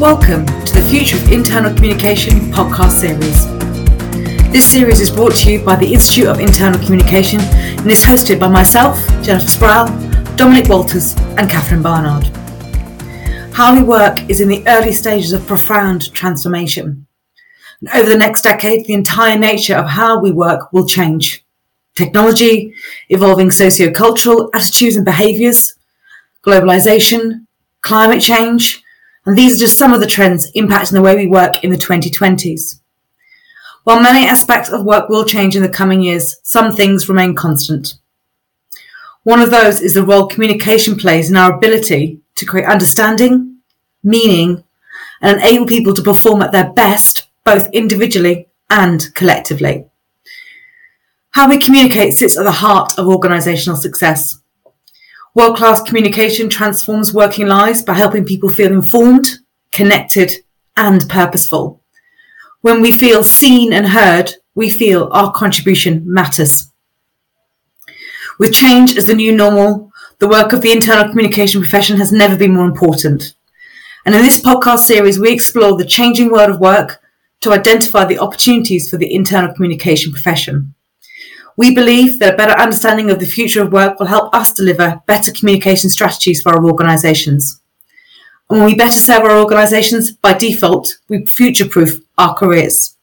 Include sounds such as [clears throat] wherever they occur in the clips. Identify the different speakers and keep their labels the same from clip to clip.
Speaker 1: Welcome to the Future of Internal Communication podcast series. This series is brought to you by the Institute of Internal Communication and is hosted by myself, Jennifer Sproul, Dominic Walters, and Catherine Barnard. How we work is in the early stages of profound transformation. And over the next decade, the entire nature of how we work will change. Technology, evolving socio-cultural attitudes and behaviours, globalisation, climate change, and these are just some of the trends impacting the way we work in the 2020s. While many aspects of work will change in the coming years, some things remain constant. One of those is the role communication plays in our ability to create understanding, meaning, and enable people to perform at their best, both individually and collectively. How we communicate sits at the heart of organisational success. World class communication transforms working lives by helping people feel informed, connected, and purposeful. When we feel seen and heard, we feel our contribution matters. With change as the new normal, the work of the internal communication profession has never been more important. And in this podcast series, we explore the changing world of work to identify the opportunities for the internal communication profession. We believe that a better understanding of the future of work will help us deliver better communication strategies for our organisations. And when we better serve our organisations, by default, we future proof our careers.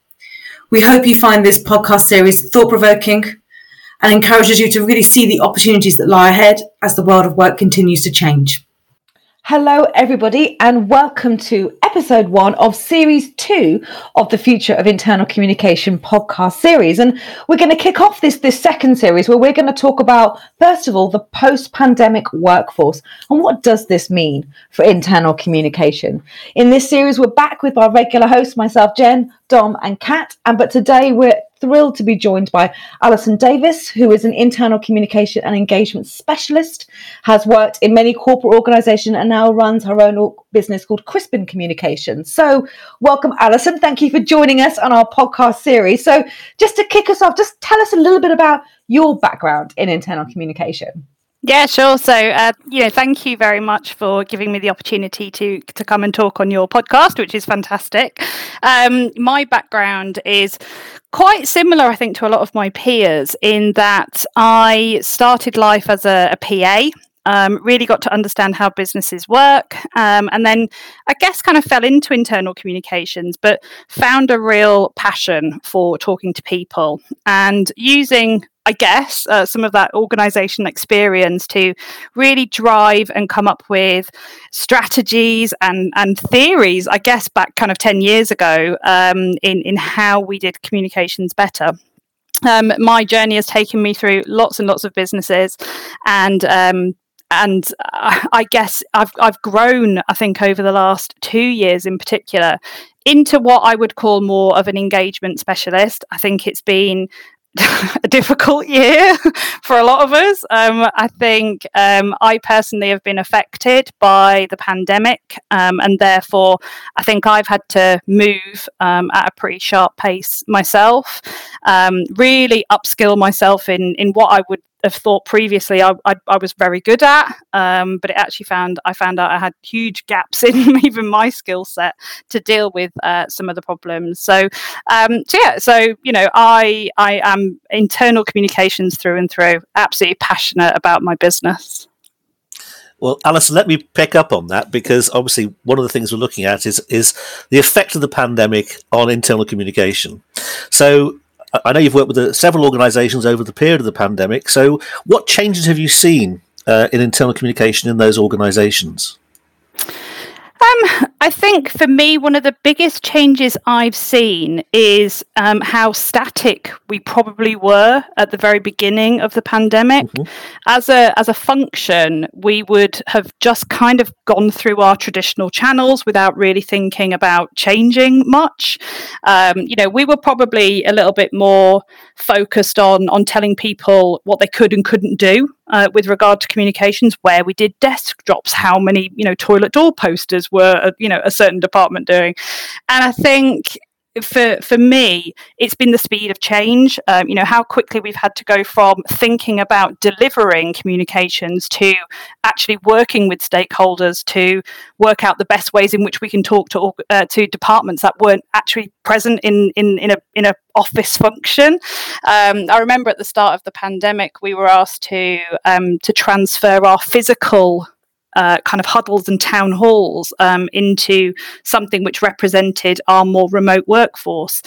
Speaker 1: We hope you find this podcast series thought provoking and encourages you to really see the opportunities that lie ahead as the world of work continues to change.
Speaker 2: Hello, everybody, and welcome to episode one of series two of the Future of Internal Communication podcast series. And we're going to kick off this, this second series where we're going to talk about, first of all, the post pandemic workforce and what does this mean for internal communication. In this series, we're back with our regular hosts, myself, Jen, Dom, and Cat. And but today we're thrilled to be joined by Alyson Davis, who is an internal communication and engagement specialist, has worked in many corporate organizations and now runs her own business called Crispin Communications. So, welcome, Alyson. Thank you for joining us on our podcast series. So, just to kick us off, just tell us a little bit about your background in internal communication.
Speaker 3: Yeah, sure. So, uh, you know, thank you very much for giving me the opportunity to to come and talk on your podcast, which is fantastic. Um, my background is quite similar, I think, to a lot of my peers in that I started life as a, a PA. Um, really got to understand how businesses work, um, and then I guess kind of fell into internal communications, but found a real passion for talking to people and using I guess, uh, some of that organizational experience to really drive and come up with strategies and, and theories, I guess, back kind of 10 years ago um, in, in how we did communications better. Um, my journey has taken me through lots and lots of businesses and um, and I guess I've I've grown I think over the last 2 years in particular into what I would call more of an engagement specialist. I think it's been [laughs] a difficult year [laughs] for a lot of us. Um, I think um, I personally have been affected by the pandemic, um, and therefore I think I've had to move um, at a pretty sharp pace myself. Um, really upskill myself in in what I would have thought previously I, I, I was very good at, um, but it actually found I found out I had huge gaps [laughs] in even my skill set to deal with uh, some of the problems. So, um, so yeah, so you know, I I am internal communications through and through, absolutely passionate about my business.
Speaker 4: Well, Alyson, let me pick up on that because obviously one of the things we're looking at is is the effect of the pandemic on internal communication. So I know you've worked with uh, several organisations over the period of the pandemic. So, what changes have you seen uh, in internal communication in those organisations?
Speaker 3: Um, I think for me, one of the biggest changes I've seen is um, how static we probably were at the very beginning of the pandemic. Mm-hmm. As a as a function, we would have just kind of gone through our traditional channels without really thinking about changing much. Um, you know, we were probably a little bit more focused on on telling people what they could and couldn't do uh, with regard to communications, where we did desk drops, how many you know toilet door posters were uh, you know a certain department doing, and I think for for me, it's been the speed of change. Um, you know how quickly we've had to go from thinking about delivering communications to actually working with stakeholders to work out the best ways in which we can talk to uh, to departments that weren't actually present in in in a in a office function. Um, I remember at the start of the pandemic, we were asked to um, to transfer our physical uh, kind of huddles and town halls um, into something which represented our more remote workforce.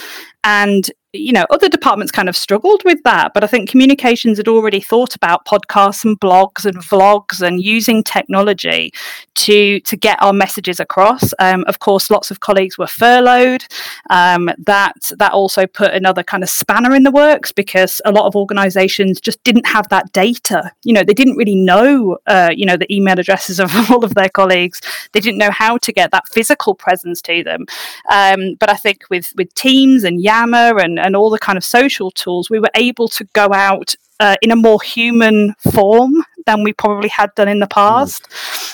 Speaker 3: And you know, other departments kind of struggled with that, but I think communications had already thought about podcasts and blogs and vlogs and using technology to to get our messages across. Um, of course, lots of colleagues were furloughed. Um, that that also put another kind of spanner in the works because a lot of organisations just didn't have that data. You know, they didn't really know, uh, you know, the email addresses of [laughs] all of their colleagues. They didn't know how to get that physical presence to them. Um, but I think with with Teams and and and all the kind of social tools, we were able to go out uh, in a more human form than we probably had done in the past.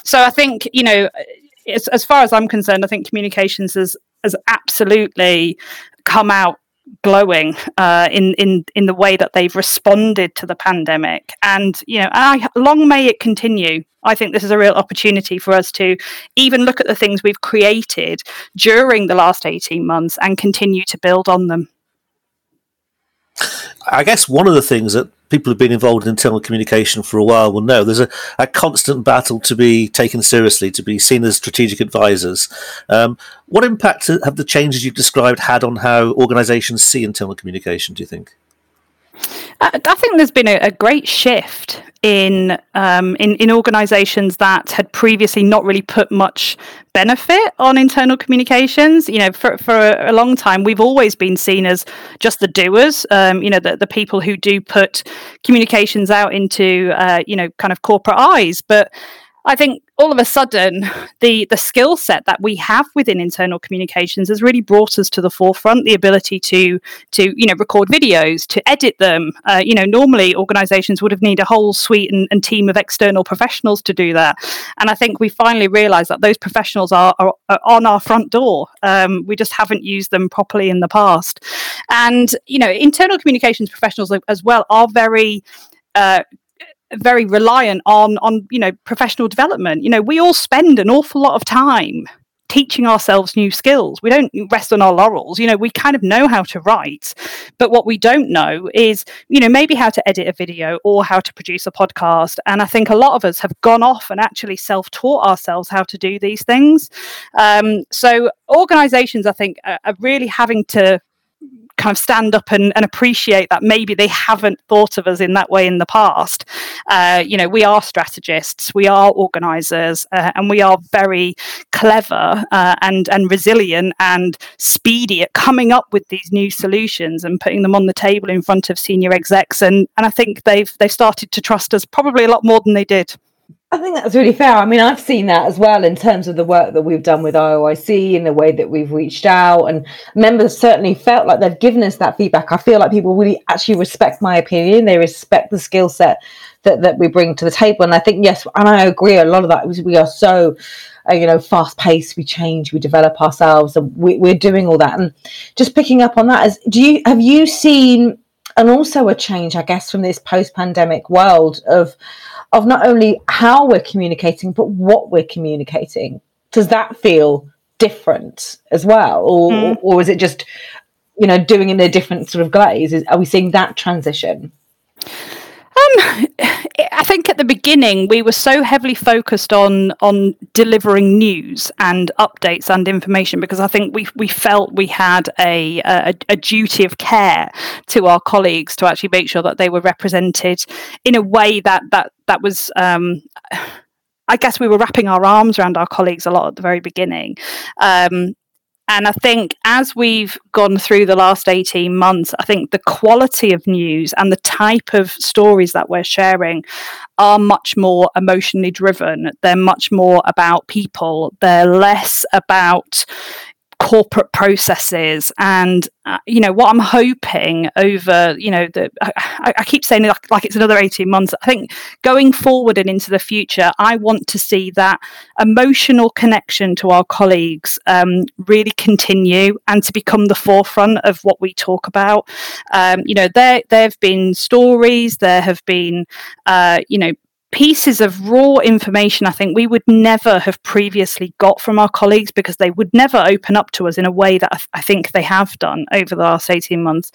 Speaker 3: So I think, you know, as, as far as I'm concerned, I think communications has, has absolutely come out glowing uh, in in in the way that they've responded to the pandemic, and you know, I, long may it continue. I think this is a real opportunity for us to even look at the things we've created during the last eighteen months and continue to build on them.
Speaker 4: I guess one of the things that people who've been involved in internal communication for a while will know there's a, a constant battle to be taken seriously, to be seen as strategic advisors. Um, what impact have the changes you've described had on how organisations see internal communication, do you think?
Speaker 3: I think there's been a, a great shift in, um, in in organisations that had previously not really put much benefit on internal communications. You know, for for a long time, we've always been seen as just the doers. Um, you know, the the people who do put communications out into uh, you know kind of corporate eyes, but I think all of a sudden the the skill set that we have within internal communications has really brought us to the forefront. The ability to to you know record videos, to edit them. Uh, you know, normally organisations would have needed a whole suite and, and, team of external professionals to do that. And I think we finally realised that those professionals are, are, are on our front door. Um, we just haven't used them properly in the past. And you know, internal communications professionals as well are very uh, very reliant on on you know professional development. You know we all spend an awful lot of time teaching ourselves new skills. We don't rest on our laurels. You know we kind of know how to write but what we don't know is you know maybe how to edit a video or how to produce a podcast. And i think a lot of us have gone off and actually self-taught ourselves how to do these things. Um, so organizations i think are, are really having to kind of stand up and, and appreciate that maybe they haven't thought of us in that way in the past. Uh, you know, we are strategists, we are organisers, uh, and we are very clever uh, and and resilient and speedy at coming up with these new solutions and putting them on the table in front of senior execs. And and I think they've they've started to trust us probably a lot more than they did.
Speaker 1: I think that's really fair. I mean, I've seen that as well in terms of the work that we've done with IOIC and the way that we've reached out. And members certainly felt like they've given us that feedback. I feel like people really actually respect my opinion. They respect the skill set that, that we bring to the table. And I think, yes, and I agree, a lot of that we are so, uh, you know, fast paced, we change, we develop ourselves, and we, we're doing all that. And just picking up on that, is do you have you seen, and also a change, I guess, from this post pandemic world of, of not only how we're communicating, but what we're communicating. Does that feel different as well? Or, mm. or, is it just, you know, doing in a different sort of glaze? Is, are we seeing that transition?
Speaker 3: Um, [laughs] I think at the beginning we were so heavily focused on on delivering news and updates and information because I think we we felt we had a, a, a duty of care to our colleagues to actually make sure that they were represented in a way that that that was. Um, [sighs] I guess we were wrapping our arms around our colleagues a lot at the very beginning. Um, and I think as we've gone through the last 18 months, I think the quality of news and the type of stories that we're sharing are much more emotionally driven. They're much more about people. They're less about corporate processes and uh, you know what i'm hoping over you know the I, I, keep saying like, like it's another 18 months. I think going forward and into the future i want to see that emotional connection to our colleagues um, really continue and to become the forefront of what we talk about. Um, you know there there have been stories there have been uh, you know pieces of raw information I think we would never have previously got from our colleagues because they would never open up to us in a way that I, th- I think they have done over the last 18 months.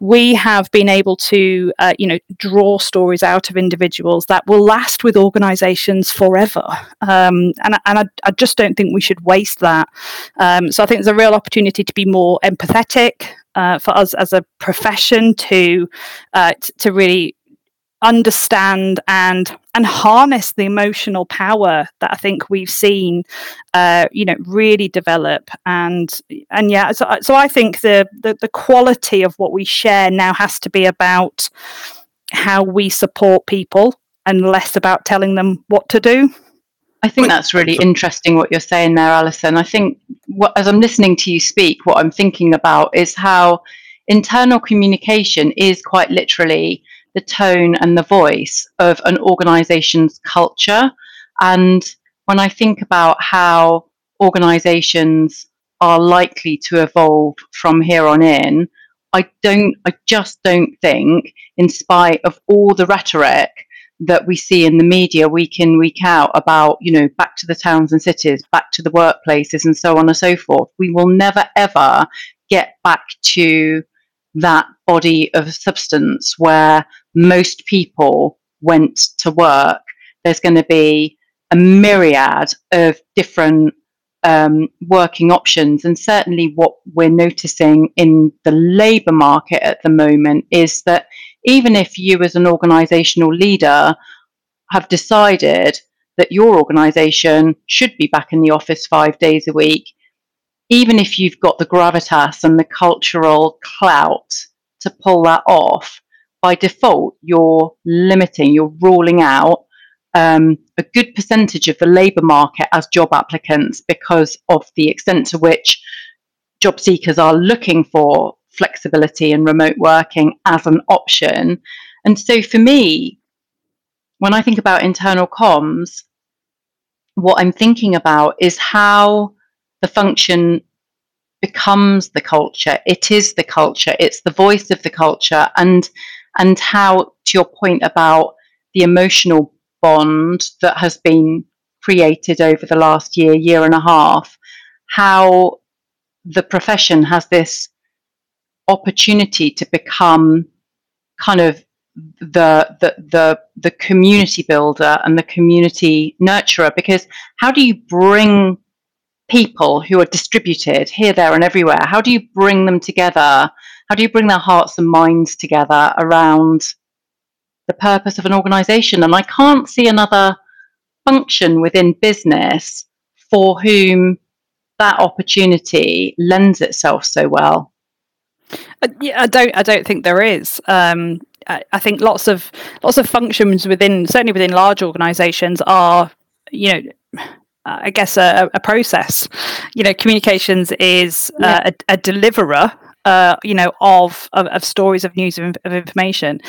Speaker 3: We have been able to, uh, you know, draw stories out of individuals that will last with organizations forever. Um, and and I, I, just don't think we should waste that. Um, so I think there's a real opportunity to be more empathetic. Uh, for us as a profession to uh, t- to really understand and and harness the emotional power that I think we've seen, uh, you know, really develop. And and yeah, so, so I think the, the the quality of what we share now has to be about how we support people and less about telling them what to do.
Speaker 5: I think that's really interesting what you're saying there, Alyson. I think what, as I'm listening to you speak, what I'm thinking about is how internal communication is quite literally the tone and the voice of an organization's culture. And when I think about how organizations are likely to evolve from here on in, I don't, I just don't think, in spite of all the rhetoric that we see in the media week in, week out about, you know, back to the towns and cities, back to the workplaces, and so on and so forth, we will never ever get back to that body of substance where most people went to work, there's going to be a myriad of different um, working options. And certainly, what we're noticing in the labour market at the moment is that even if you, as an organisational leader, have decided that your organisation should be back in the office five days a week, even if you've got the gravitas and the cultural clout to pull that off, by default, you're limiting, you're ruling out um, a good percentage of the labour market as job applicants because of the extent to which job seekers are looking for flexibility and remote working as an option. And so for me, when I think about internal comms, what I'm thinking about is how the function becomes the culture. It is the culture. It's the voice of the culture. And and how, to your point about the emotional bond that has been created over the last year, year and a half, how the profession has this opportunity to become kind of the the the the community builder and the community nurturer? Because how do you bring people who are distributed here there and everywhere? How do you bring them together how do you bring their hearts and minds together around the purpose of an organization? And I can't see another function within business for whom that opportunity lends itself so well.
Speaker 3: Uh, yeah, I don't. I don't think there is. Um, I, I, think lots of lots of functions within, certainly within large organisations, are you know. I guess a, a, process. You know, communications is yeah. uh, a, a, deliverer uh, you know, of, of, of stories of news of, of information.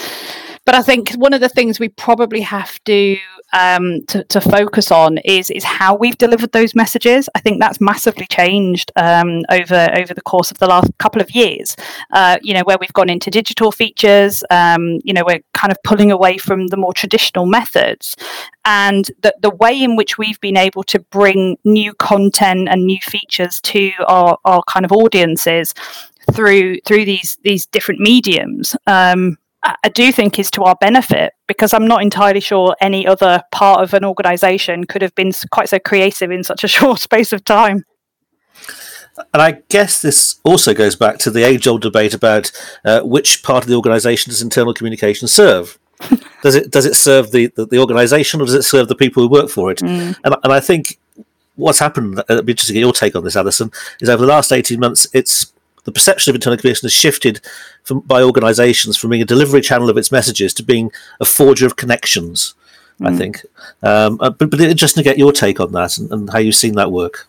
Speaker 3: But I think one of the things we probably have to um, to, to, focus on is is how we've delivered those messages. I think that's massively changed um, over over the course of the last couple of years. Uh, you know, where we've gone into digital features. Um, you know, we're kind of pulling away from the more traditional methods, and the the way in which we've been able to bring new content and new features to our our kind of audiences through through these these different mediums um, I do think is to our benefit because I'm not entirely sure any other part of an organisation could have been quite so creative in such a [laughs] short space of time.
Speaker 4: And I guess this also goes back to the age-old debate about uh, which part of the organisation does internal communication serve. [laughs] does it does it serve the, the, the, organisation or does it serve the people who work for it? Mm. And, and I think what's happened, uh, it'd be interesting to get your take on this, Alyson, is over the last 18 months, it's the perception of internal communication has shifted from, by organisations from being a delivery channel of its messages to being a forger of connections. Mm. I think, um, uh, but but interesting to get your take on that and, and how you've seen that work.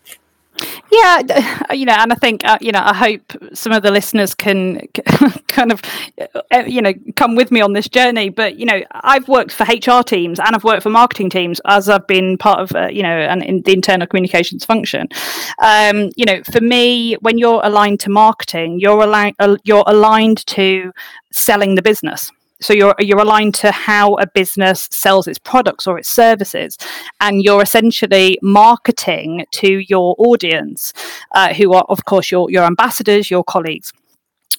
Speaker 3: Yeah you know and i think uh, you know i hope some of the listeners can [laughs] kind of uh, you know come with me on this journey. But you know i've worked for hr teams and i've worked for marketing teams as i've been part of uh, you know an in the internal communications function. Um, you know for me when you're aligned to marketing you're uh, you're aligned to selling the business so you're you're aligned to how a business sells its products or its services and you're essentially marketing to your audience uh, who are of course your your ambassadors your colleagues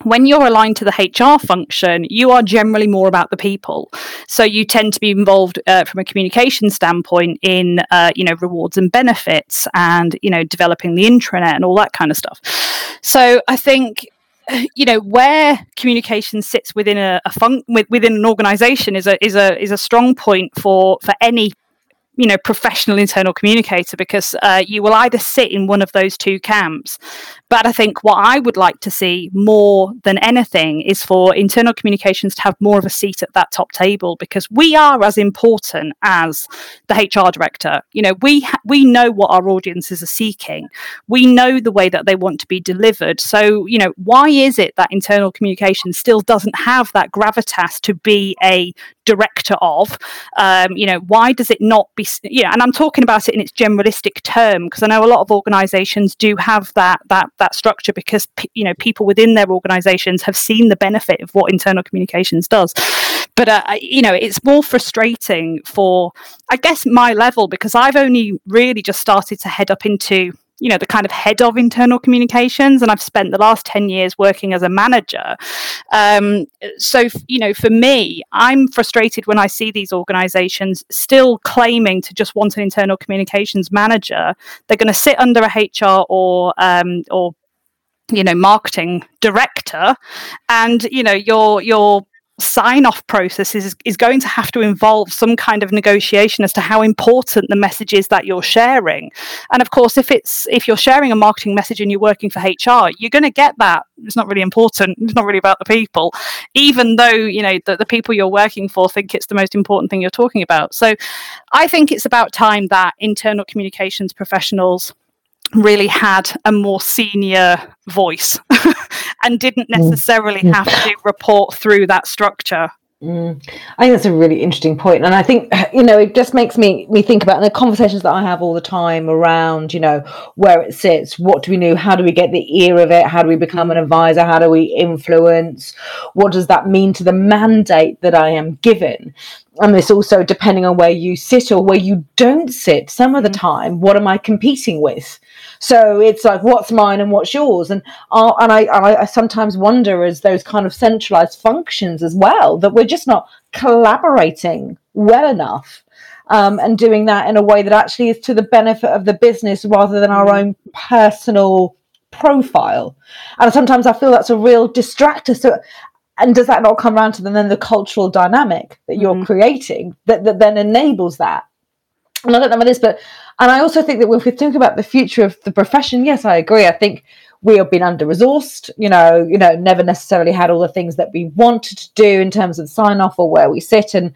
Speaker 3: when you're aligned to the HR function, you are generally more about the people. So you tend to be involved uh, from a communication standpoint in, uh, you know, rewards and benefits, and you know, developing the intranet and all that kind of stuff. So I think [laughs] you know where communication sits within a, a fun- within an organization is a is a is a strong point for for any you know professional internal communicator because uh, you will either sit in one of those two camps. But i think what i would like to see more than anything is for internal communications to have more of a seat at that top table because we are as important as the hr director. You know we ha- we know what our audiences are seeking. We know the way that they want to be delivered. So you know why is it that internal communication still doesn't have that gravitas to be a director of um, you know why does it not be you know and i'm talking about it in its generalistic term because i know a lot of organizations do have that that that structure because you know people within their organizations have seen the benefit of what internal communications does. But uh, you know it's more frustrating for i guess my level because i've only really just started to head up into you know the kind of head of internal communications and i've spent the last 10 years working as a manager. Um, so you know for me i'm frustrated when i see these organizations still claiming to just want an internal communications manager. They're going to sit under a hr or um, or you know marketing director and you know your your sign off process is, is going to have to involve some kind of negotiation as to how important the message is that you're sharing. And of course if it's if you're sharing a marketing message and you're working for hr you're going to get that. It's not really important. It's not really about the people even though you know the, the people you're working for think it's the most important thing you're talking about. So i think it's about time that internal communications professionals really had a more senior voice [laughs] and didn't mm. necessarily mm. have to report through that structure.
Speaker 1: Mm. I think that's a really interesting point, and I think you know it just makes me me think about the conversations that I have all the time around you know where it sits, what do we know, how do we get the ear of it, how do we become an advisor, how do we influence, what does that mean to the mandate that I am given, and this also depending on where you sit or where you don't sit. Some of the mm. time, what am I competing with? So it's like, what's mine and what's yours? And uh, and I, I, I sometimes wonder as those kind of centralized functions as well that we're just not collaborating well enough. Um, and doing that in a way that actually is to the benefit of the business rather than our own personal profile. And sometimes I feel that's a real distractor. So, and does that not come around to then the cultural dynamic that you're mm-hmm. creating that, that then enables that? And I don't know about this, but and I also think that if we think about the future of the profession, yes, I agree. I think we have been under resourced, you know, you know, never necessarily had all the things that we wanted to do in terms of sign off or where we sit. And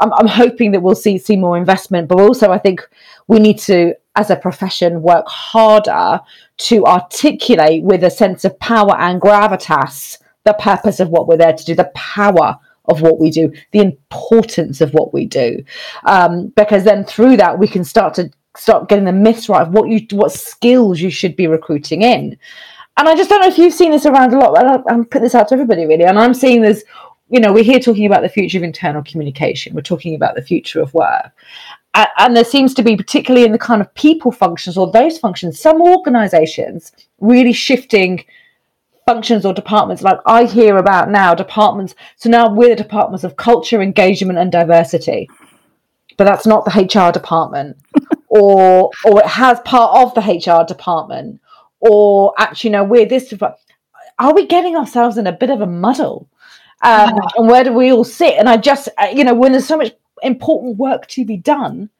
Speaker 1: I'm, I'm hoping that we'll see see more investment, but also I think we need to, as a profession, work harder to articulate with a sense of power and gravitas the purpose of what we're there to do, the power of what we do, the importance of what we do, um, because then through that we can start to start getting the myths right of what you what skills you should be recruiting in. And I just don't know if you've seen this around a lot. I, I'm putting this out to everybody really, and I'm seeing this. You know, we're here talking about the future of internal communication. We're talking about the future of work, and, there seems to be, particularly in the kind of people functions or those functions, some organisations really shifting functions or departments like I hear about now departments. So now we're the departments of culture, engagement, and diversity, but that's not the HR department [laughs] or or it has part of the HR department, or actually no, we're this. Are we getting ourselves in a bit of a muddle? Um, and where do we all sit? And I just, uh, you know, when there's so much important work to be done,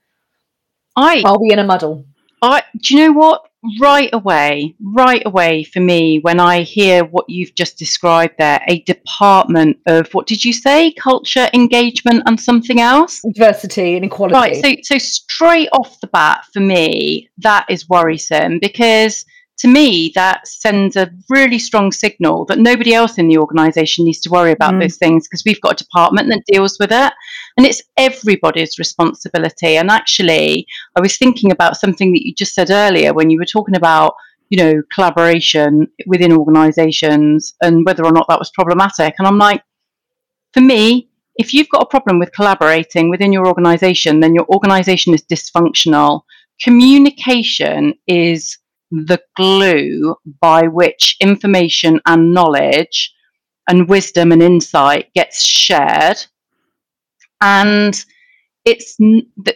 Speaker 1: I are we in a muddle?
Speaker 5: I do you know what? Right away, right away for me, when I hear what you've just described there, a department of what did you say? Culture, engagement, and something else?
Speaker 1: Diversity and equality.
Speaker 5: Right. So, so straight off the bat, for me, that is worrisome because to me, that sends a really strong signal that nobody else in the organization needs to worry about mm. those things because we've got a department that deals with it. And it's everybody's responsibility. And actually, I was thinking about something that you just said earlier when you were talking about, you know, collaboration within organizations and whether or not that was problematic. And I'm like, for me, if you've got a problem with collaborating within your organization, then your organization is dysfunctional. Communication is the glue by which information and knowledge and wisdom and insight gets shared. And it's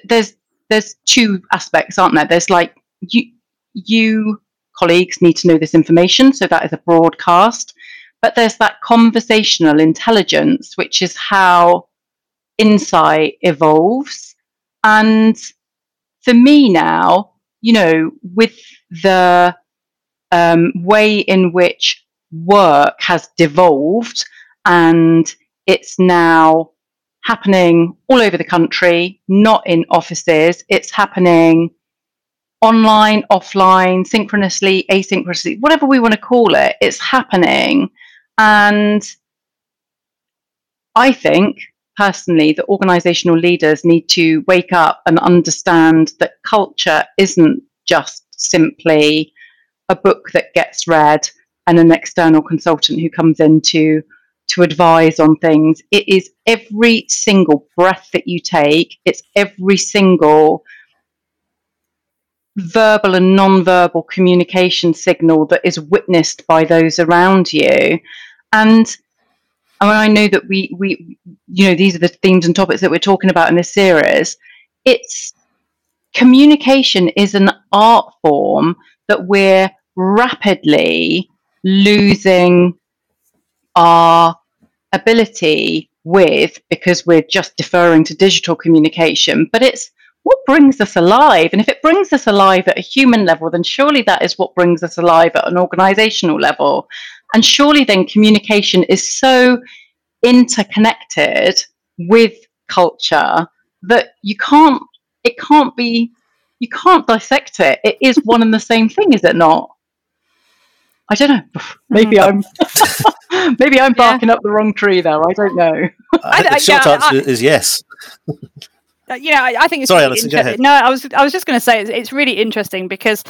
Speaker 5: there's there's two aspects aren't there? There's like you you colleagues need to know this information so that is a broadcast. But there's that conversational intelligence which is how insight evolves. And for me now you know with the um, way in which work has devolved and it's now happening all over the country, not in offices. It's happening online, offline, synchronously, asynchronously, whatever we want to call it. It's happening. And I think personally that organizational leaders need to wake up and understand that culture isn't just simply a book that gets read and an external consultant who comes in to to advise on things. It is every single breath that you take. It's every single verbal and non-verbal communication signal that is witnessed by those around you. And I mean, I know that we we you know these are the themes and topics that we're talking about in this series. It's communication is an art form that we're rapidly losing our ability with because we're just deferring to digital communication, but it's what brings us alive. And if it brings us alive at a human level, then surely that is what brings us alive at an organizational level. And surely then communication is so interconnected with culture that you can't it can't be you can't dissect it. It is [laughs] one and the same thing, is it not? I don't know. [laughs] Maybe mm. I'm [laughs] maybe I'm barking yeah. up the wrong tree there. I don't know.
Speaker 4: I, the short yeah, answer I, is yes.
Speaker 3: Uh, yeah, I, I think it's
Speaker 4: sorry, really Alyson,
Speaker 3: No, I was I was just going to say it's, it's really interesting because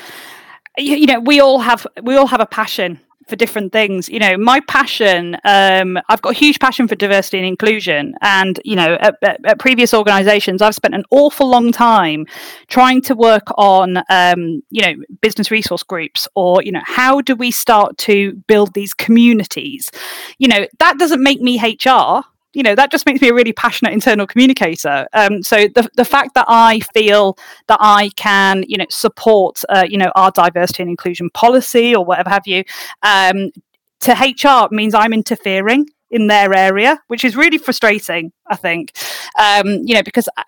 Speaker 3: you, you know we all have we all have a passion for different things. You know, my passion, um, I've got a huge passion for diversity and inclusion. And, you know, at, at, at previous organizations, I've spent an awful long time trying to work on, um, you know, business resource groups or, you know, how do we start to build these communities? You know, that doesn't make me HR you know that just makes me a really passionate internal communicator um, so the, the fact that i feel that i can you know support uh, you know our diversity and inclusion policy or whatever have you um, to hr means i'm interfering in their area, which is really frustrating, I think. Um, you know, because uh,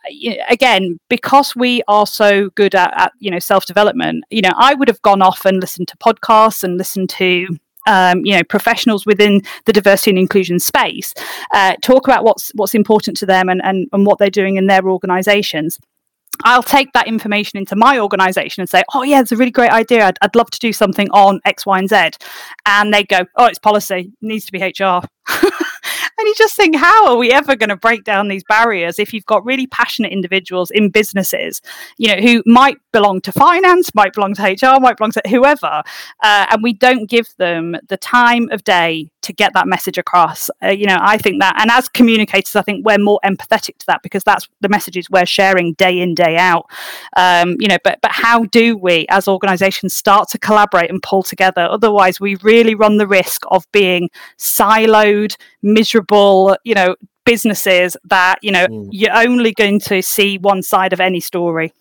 Speaker 3: again, because we are so good at, at you know self development, you know, I would have gone off and listened to podcasts and listened to um, you know professionals within the diversity and inclusion space uh, talk about what's what's important to them and, and, and what they're doing in their organizations I'll take that information into my organization and say, oh, yeah, it's a really great idea. I'd, I'd love to do something on X, Y, and Z. And they go, oh, it's policy, needs to be HR. [laughs] And you just think, how are we ever going to break down these barriers if you've got really passionate individuals in businesses, you know, who might belong to finance, might belong to HR, might belong to whoever, uh, and we don't give them the time of day to get that message across. Uh, you know, I think that, and as communicators, I think we're more empathetic to that because that's the messages we're sharing day in, day out. Um, you know, but but how do we, as organisations, start to collaborate and pull together? Otherwise, we really run the risk of being siloed, miserable. You know, businesses that you know mm. you're only going to see one side of any story.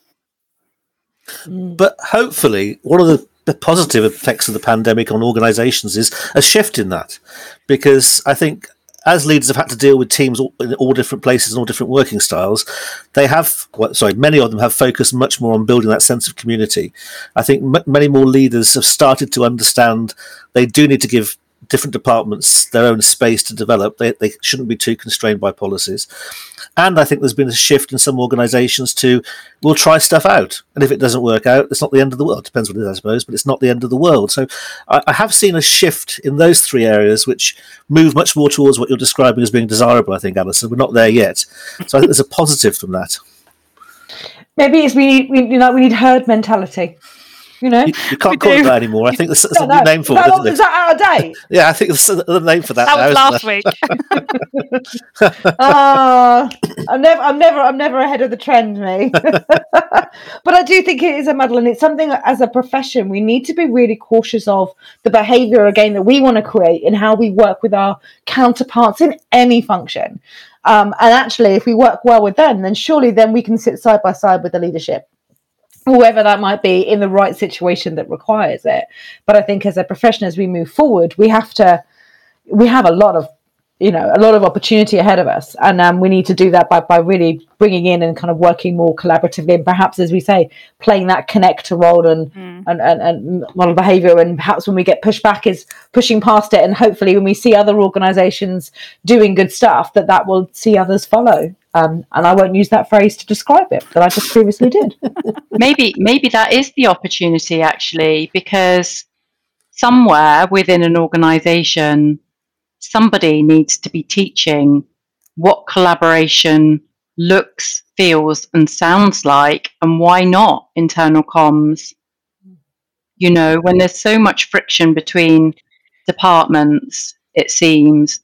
Speaker 4: But hopefully, one of the the positive effects of the pandemic on organizations is a shift in that because I think as leaders have had to deal with teams in all different places and all different working styles, they have, well, sorry, many of them have focused much more on building that sense of community. I think m- many more leaders have started to understand they do need to give different departments their own space to develop. They, they shouldn't be too constrained by policies. And I think there's been a shift in some organisations to we'll try stuff out, and if it doesn't work out, it's not the end of the world. It depends what it is, I suppose, but it's not the end of the world. So I, I have seen a shift in those three areas, which move much more towards what you're describing as being desirable. I think, Alyson, we're not there yet. So I think there's a positive from that.
Speaker 1: Maybe it's we we, you know, we need herd mentality. You know,
Speaker 4: you, you can't call do. it that anymore. I think there's, there's no, a new name for
Speaker 1: it.
Speaker 4: Isn't
Speaker 1: is that out of date? [laughs]
Speaker 4: yeah, I think there's a name for that.
Speaker 3: That now, was last week. [laughs] [laughs]
Speaker 1: Ah, uh, I'm never, I'm never, I'm never ahead of the trend, me. but I do think it is a muddle, and it's something as a profession, we need to be really cautious of the behaviour again that we want to create and how we work with our counterparts in any function. Um, and actually, if we work well with them, then surely then we can sit side by side with the leadership whoever that might be in the right situation that requires it. But i think as a profession as we move forward we have to we have a lot of you know a lot of opportunity ahead of us. And um, we need to do that by, by really bringing in and kind of working more collaboratively and perhaps as we say playing that connector role and mm. and, and, and model behavior. And perhaps when we get pushed back is pushing past it. And hopefully when we see other organizations doing good stuff that that will see others follow um, and I won't use that phrase to describe it, but I just previously did. [laughs]
Speaker 5: maybe, maybe that is the opportunity actually, because somewhere within an organization, somebody needs to be teaching what collaboration looks, feels, and sounds like, and why not internal comms. You know, when there's so much friction between departments, it seems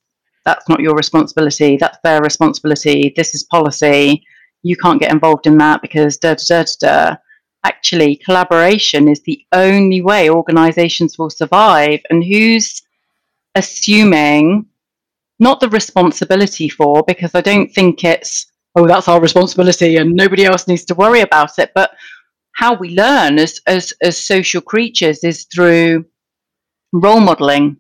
Speaker 5: that's not your responsibility. That's their responsibility. This is policy. You can't get involved in that because da da da da. Actually, collaboration is the only way organizations will survive. And who's assuming not the responsibility for, because I don't think it's, oh, that's our responsibility and nobody else needs to worry about it. But how we learn as, as, as social creatures is through role modeling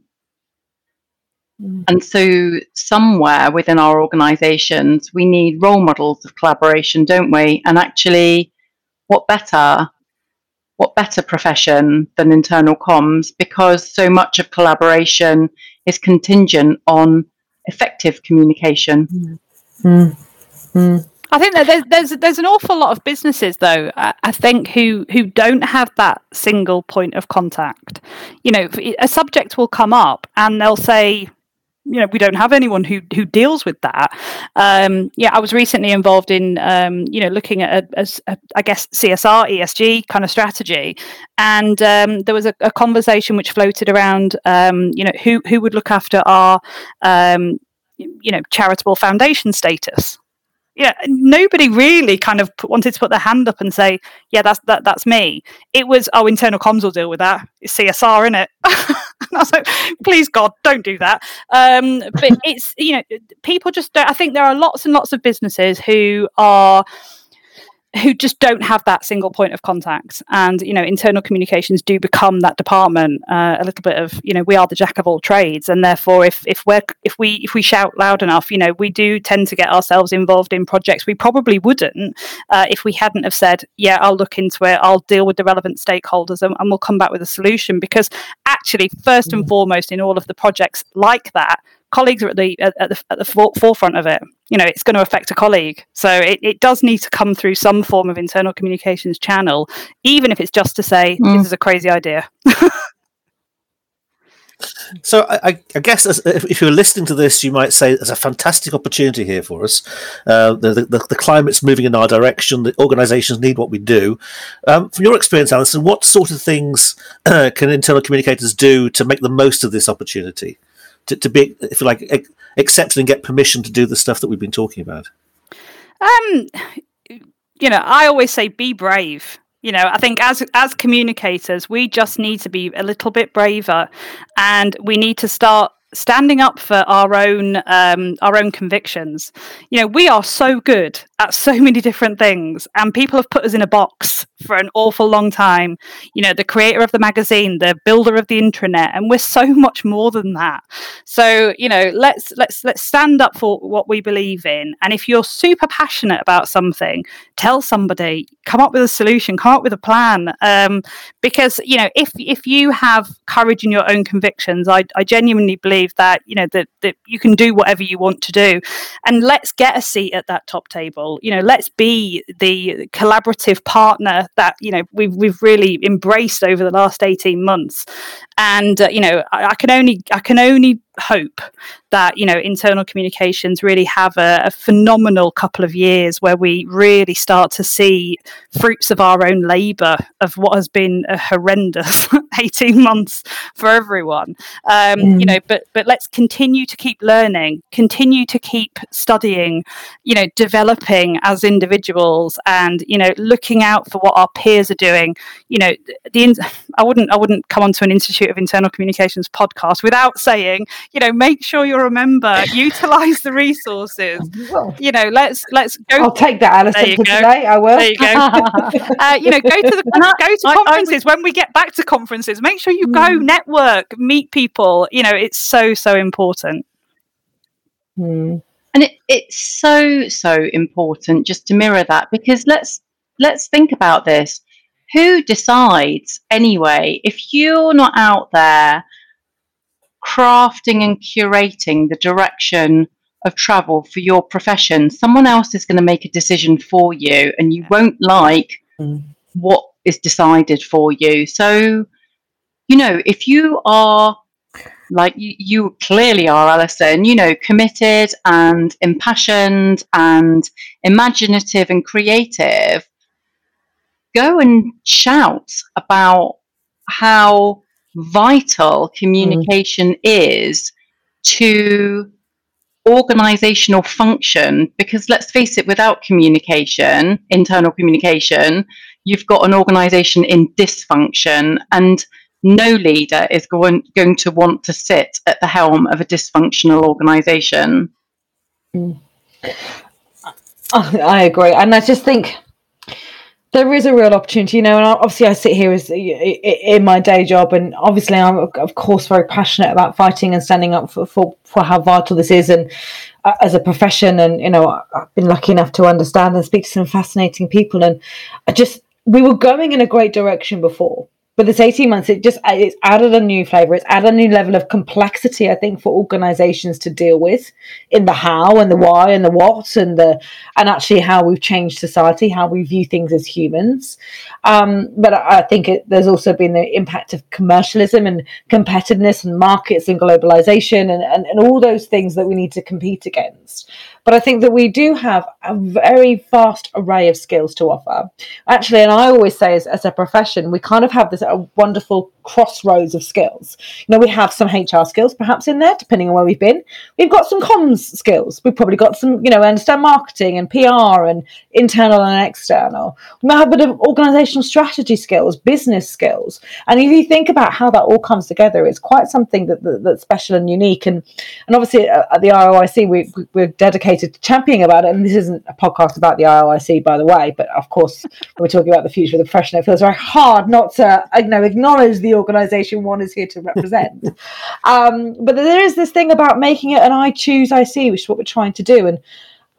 Speaker 5: Mm. And so, somewhere within our organizations, we need role models of collaboration, don't we? And actually, what better? What better profession than internal comms? Because so much of collaboration is contingent on effective communication. Mm.
Speaker 1: Mm. mm.
Speaker 3: I think that there's, there's there's an awful lot of businesses though I think who who don't have that single point of contact. You know, a subject will come up and they'll say, you know we don't have anyone who who deals with that. Um, yeah i was recently involved in um, you know looking at I guess csr esg kind of strategy. And um, there was a, a, conversation which floated around um, you know who who would look after our um, you know charitable foundation status yeah, nobody really kind of wanted to put their hand up and say, "Yeah, that's that, that's me." It was, "Oh, internal comms will deal with that. It's CSR, in it." [laughs] I was like, "Please, God, don't do that." Um, but it's you know, people just. don't. I think there are lots and lots of businesses who are who just don't have that single point of contact. And you know internal communications do become that department uh, a little bit of you know we are the jack of all trades. And therefore if if we're if we if we shout loud enough you know we do tend to get ourselves involved in projects we probably wouldn't uh, if we hadn't have said yeah i'll look into it. I'll deal with the relevant stakeholders and, and we'll come back with a solution. Because actually first and mm. foremost in all of the projects like that colleagues are at the at, the, at the forefront of it. You know, it's going to affect a colleague, so it, it does need to come through some form of internal communications channel, even if it's just to say mm. this is a crazy idea. [laughs]
Speaker 4: So I, I guess if you're listening to this, you might say there's a fantastic opportunity here for us. Uh, the, the, the, climate's moving in our direction. The organisations need what we do. Um, from your experience, Alyson, what sort of things uh, [clears throat] can internal communicators do to make the most of this opportunity? To, to be, if like, accepted and get permission to do the stuff that we've been talking about?
Speaker 3: Um, you know, I always say be brave. You know, I think as as communicators, we just need to be a little bit braver, and we need to start standing up for our own um, our own convictions. You know, we are so good at so [laughs] many different things, and people have put us in a box for an awful long time. You know, the creator of the magazine, the builder of the intranet, and we're so [laughs] much more than that. So, you know, let's let's let's stand up for what we believe in. And if you're super passionate about something, tell somebody, come up with a solution, come up with a plan. Um, because you know, if if you have courage in your own convictions, I, I genuinely believe that you know that that you can do whatever you want to do, and let's get a seat at that top table. You know, let's be the collaborative partner that you know we've we've really embraced over the last eighteen months, and uh, you know I, I, can only I can only hope that you know internal communications really have a, a, phenomenal couple of years where we really start to see fruits of our own labor of what has been a horrendous [laughs] 18 months for everyone um, mm. you know but but let's continue to keep learning continue to keep studying you know developing as individuals and you know looking out for what our peers are doing you know the [sighs] i wouldn't i wouldn't come onto an institute of internal communications podcast without saying you know make sure you're a member [laughs] utilize the resources. You know let's let's go
Speaker 1: i'll take that Alyson for today. I will.
Speaker 3: There you go. [laughs] Uh, you know go to the [laughs] go to conferences I, I, when we get back to conferences make sure you go mm. network meet people. You know it's so so important.
Speaker 5: Mm. and it, it's so so important just to mirror that because let's let's think about this who decides anyway if you're not out there crafting and curating the direction of travel for your profession, someone else is going to make a decision for you and you won't like mm. what is decided for you. So, you know, if you are like you, you clearly are, Alyson, you know, committed and impassioned and imaginative and creative, go and shout about how vital communication mm. is to organizational function because let's face it without communication internal communication you've got an organization in dysfunction and no leader is going, going to want to sit at the helm of a dysfunctional organization
Speaker 1: mm. i agree and i just think there is a real opportunity, you know, and obviously I sit here as in my day job, and obviously I'm of course very passionate about fighting and standing up for for, for how vital this is, and uh, as a profession, and you know I've been lucky enough to understand and speak to some fascinating people, and I just we were going in a great direction before, but this 18 months it just it's added a new flavor. It's added a new level of complexity i think for organizations to deal with in the how and the why and the what and the and actually how we've changed society how we view things as humans. Um, but i think it, there's also been the impact of commercialism and competitiveness and markets and globalization and, and, and all those things that we need to compete against but I think that we do have a very vast array of skills to offer. Actually, and I always say as, as a profession, we kind of have this a wonderful crossroads of skills. You know, we have some HR skills perhaps in there, depending on where we've been. We've got some comms skills. We've probably got some, you know, we understand marketing and PR and internal and external. We might have a bit of organizational strategy skills, business skills. And if you think about how that all comes together, it's quite something that, that that's special and unique. And and obviously uh, at the IoIC, we, we're dedicated dedicated to championing about it. And this isn't a podcast about the IoIC, by the way, but of course, when [laughs] we're talking about the future of the profession. It feels very hard not to you know acknowledge the organisation one is here to represent. [laughs] um, but there is this thing about making it an I choose, I see, which is what we're trying to do. And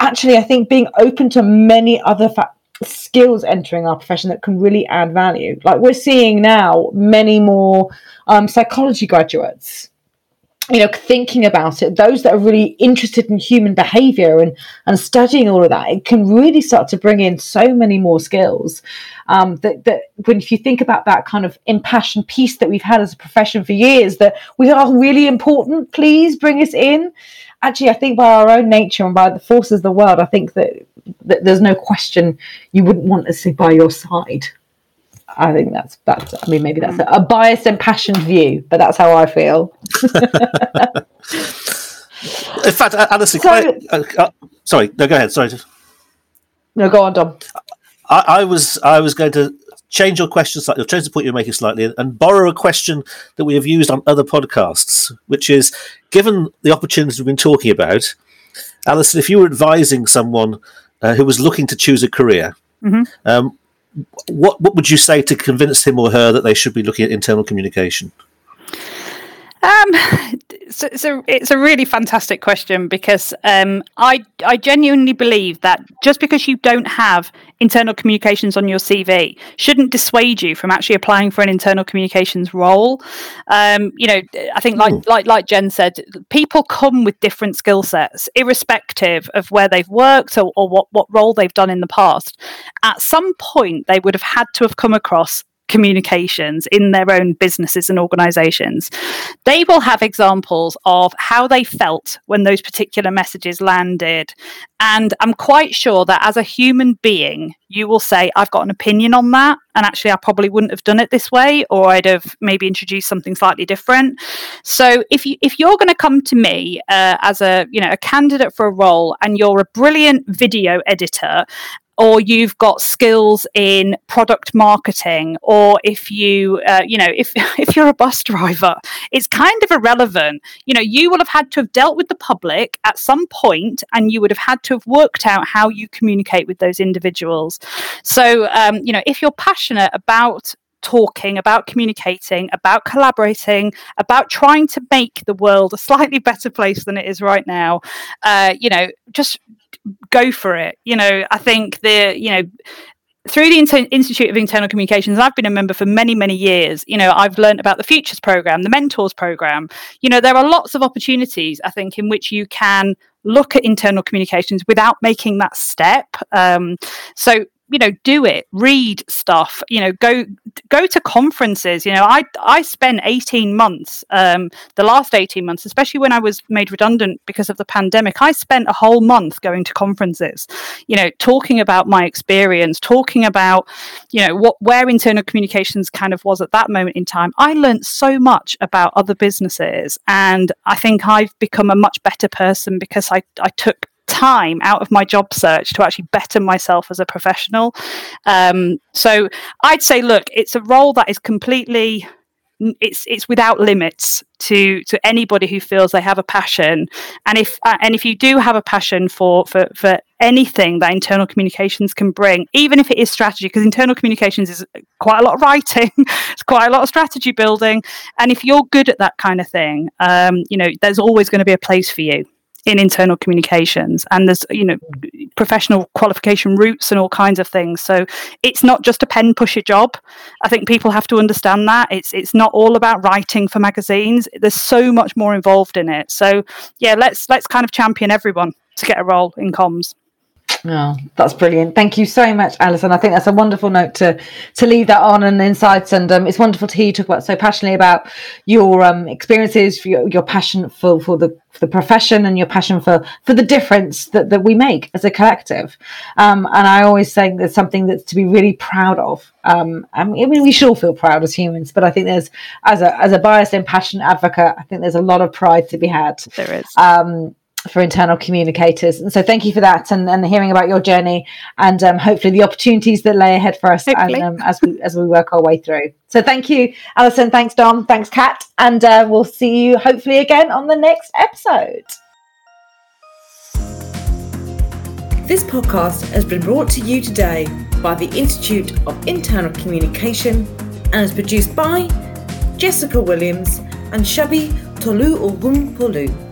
Speaker 1: actually, I think being open to many other fa- skills entering our profession that can really add value. Like we're seeing now, many more um, psychology graduates you know thinking about it those that are really interested in human behavior and and studying all of that it can really start to bring in so many more skills. Um, that, that when if you think about that kind of impassioned piece that we've had as a profession for years that we are really important please bring us in. Actually i think by our own nature and by the forces of the world i think that, that there's no question you wouldn't want us by your side I think that's that's. I mean, maybe that's a, a biased and passionate view, but that's how I feel.
Speaker 4: In fact, Alyson, so, I, uh, uh, sorry, no, go ahead. Sorry.
Speaker 1: No, go on, Dom.
Speaker 4: I, I, was I was going to change your question slightly, or change the point you're making slightly, and borrow a question that we have used on other podcasts, which is given the opportunities we've been talking about, Alyson, if you were advising someone uh, who was looking to choose a career, mm-hmm. um, what what would you say to convince him or her that they should be looking at internal communication?
Speaker 3: Um, so, so, it's a really fantastic question because um, I I genuinely believe that just because you don't have internal communications on your CV shouldn't dissuade you from actually applying for an internal communications role. Um, you know, I think like like like Jen said, people come with different skill sets, irrespective of where they've worked or, or what what role they've done in the past. At some point, they would have had to have come across communications in their own businesses and organizations, they will have examples of how they felt when those particular messages landed. And I'm quite sure that as a human being, you will say, I've got an opinion on that. And actually, I probably wouldn't have done it this way, or I'd have maybe introduced something slightly different. So if you if you're going to come to me uh, as a you know a candidate for a role, and you're a brilliant video editor, or you've got skills in product marketing or if you uh, you know if [laughs] if you're a bus driver it's kind of irrelevant. You know you will have had to have dealt with the public at some point and you would have had to have worked out how you communicate with those individuals. So um, you know if you're passionate about talking, about communicating, about collaborating, about trying to make the world a slightly better place than it is right now. Uh, you know, just go for it. You know, I think the you know through the Inter- Institute of Internal Communications, I've been a member for many, many years. You know, I've learned about the Futures Program, the Mentors Program. You know, there are lots of opportunities, I think, in which you can look at internal communications without making that step. Um, so you know do it read stuff you know go go to conferences. You know i i spent 18 months um the last 18 months especially when i was made redundant because of the pandemic i spent a whole month going to conferences you know talking about my experience talking about you know what where internal communications kind of was at that moment in time. I learned so much about other businesses and i think i've become a much better person because i i took time out of my job search to actually better myself as a professional. Um, so I'd say, look, it's a role that is completely it's it's without limits to to anybody who feels they have a passion. And if uh, and if you do have a passion for for for anything that internal communications can bring even if it is strategy because internal communications is quite a lot of writing [laughs] it's quite a lot of strategy building. And if you're good at that kind of thing um, you know there's always going to be a place for you in internal communications and there's you know professional qualification routes and all kinds of things. So it's not just a pen pusher job. I think people have to understand that. It's it's not all about writing for magazines. There's so much more involved in it. So yeah let's let's kind of champion everyone to get a role in comms
Speaker 1: Oh, that's brilliant. Thank you so much, Alyson. I think that's a wonderful note to to leave that on and insights. And um, it's wonderful to hear you talk about so passionately about your um, experiences, your, your passion for, for the for the profession and your passion for for the difference that, that we make as a collective. Um, and I always say there's something that's to be really proud of. Um, I mean, we should all feel proud as humans, but I think there's as a as a biased and passionate advocate, I think there's a lot of pride to be had.
Speaker 3: There is.
Speaker 1: For internal communicators. And so thank you for that and, and hearing about your journey and um, hopefully the opportunities that lay ahead for us and, um, as we as we work our way through. So thank you, Alyson. Thanks, Dom. Thanks, Cat. And uh, we'll see you hopefully again on the next episode.
Speaker 6: This podcast has been brought to you today by the Institute of Internal Communication and is produced by Jessica Williams and Shabi Tolu Polu.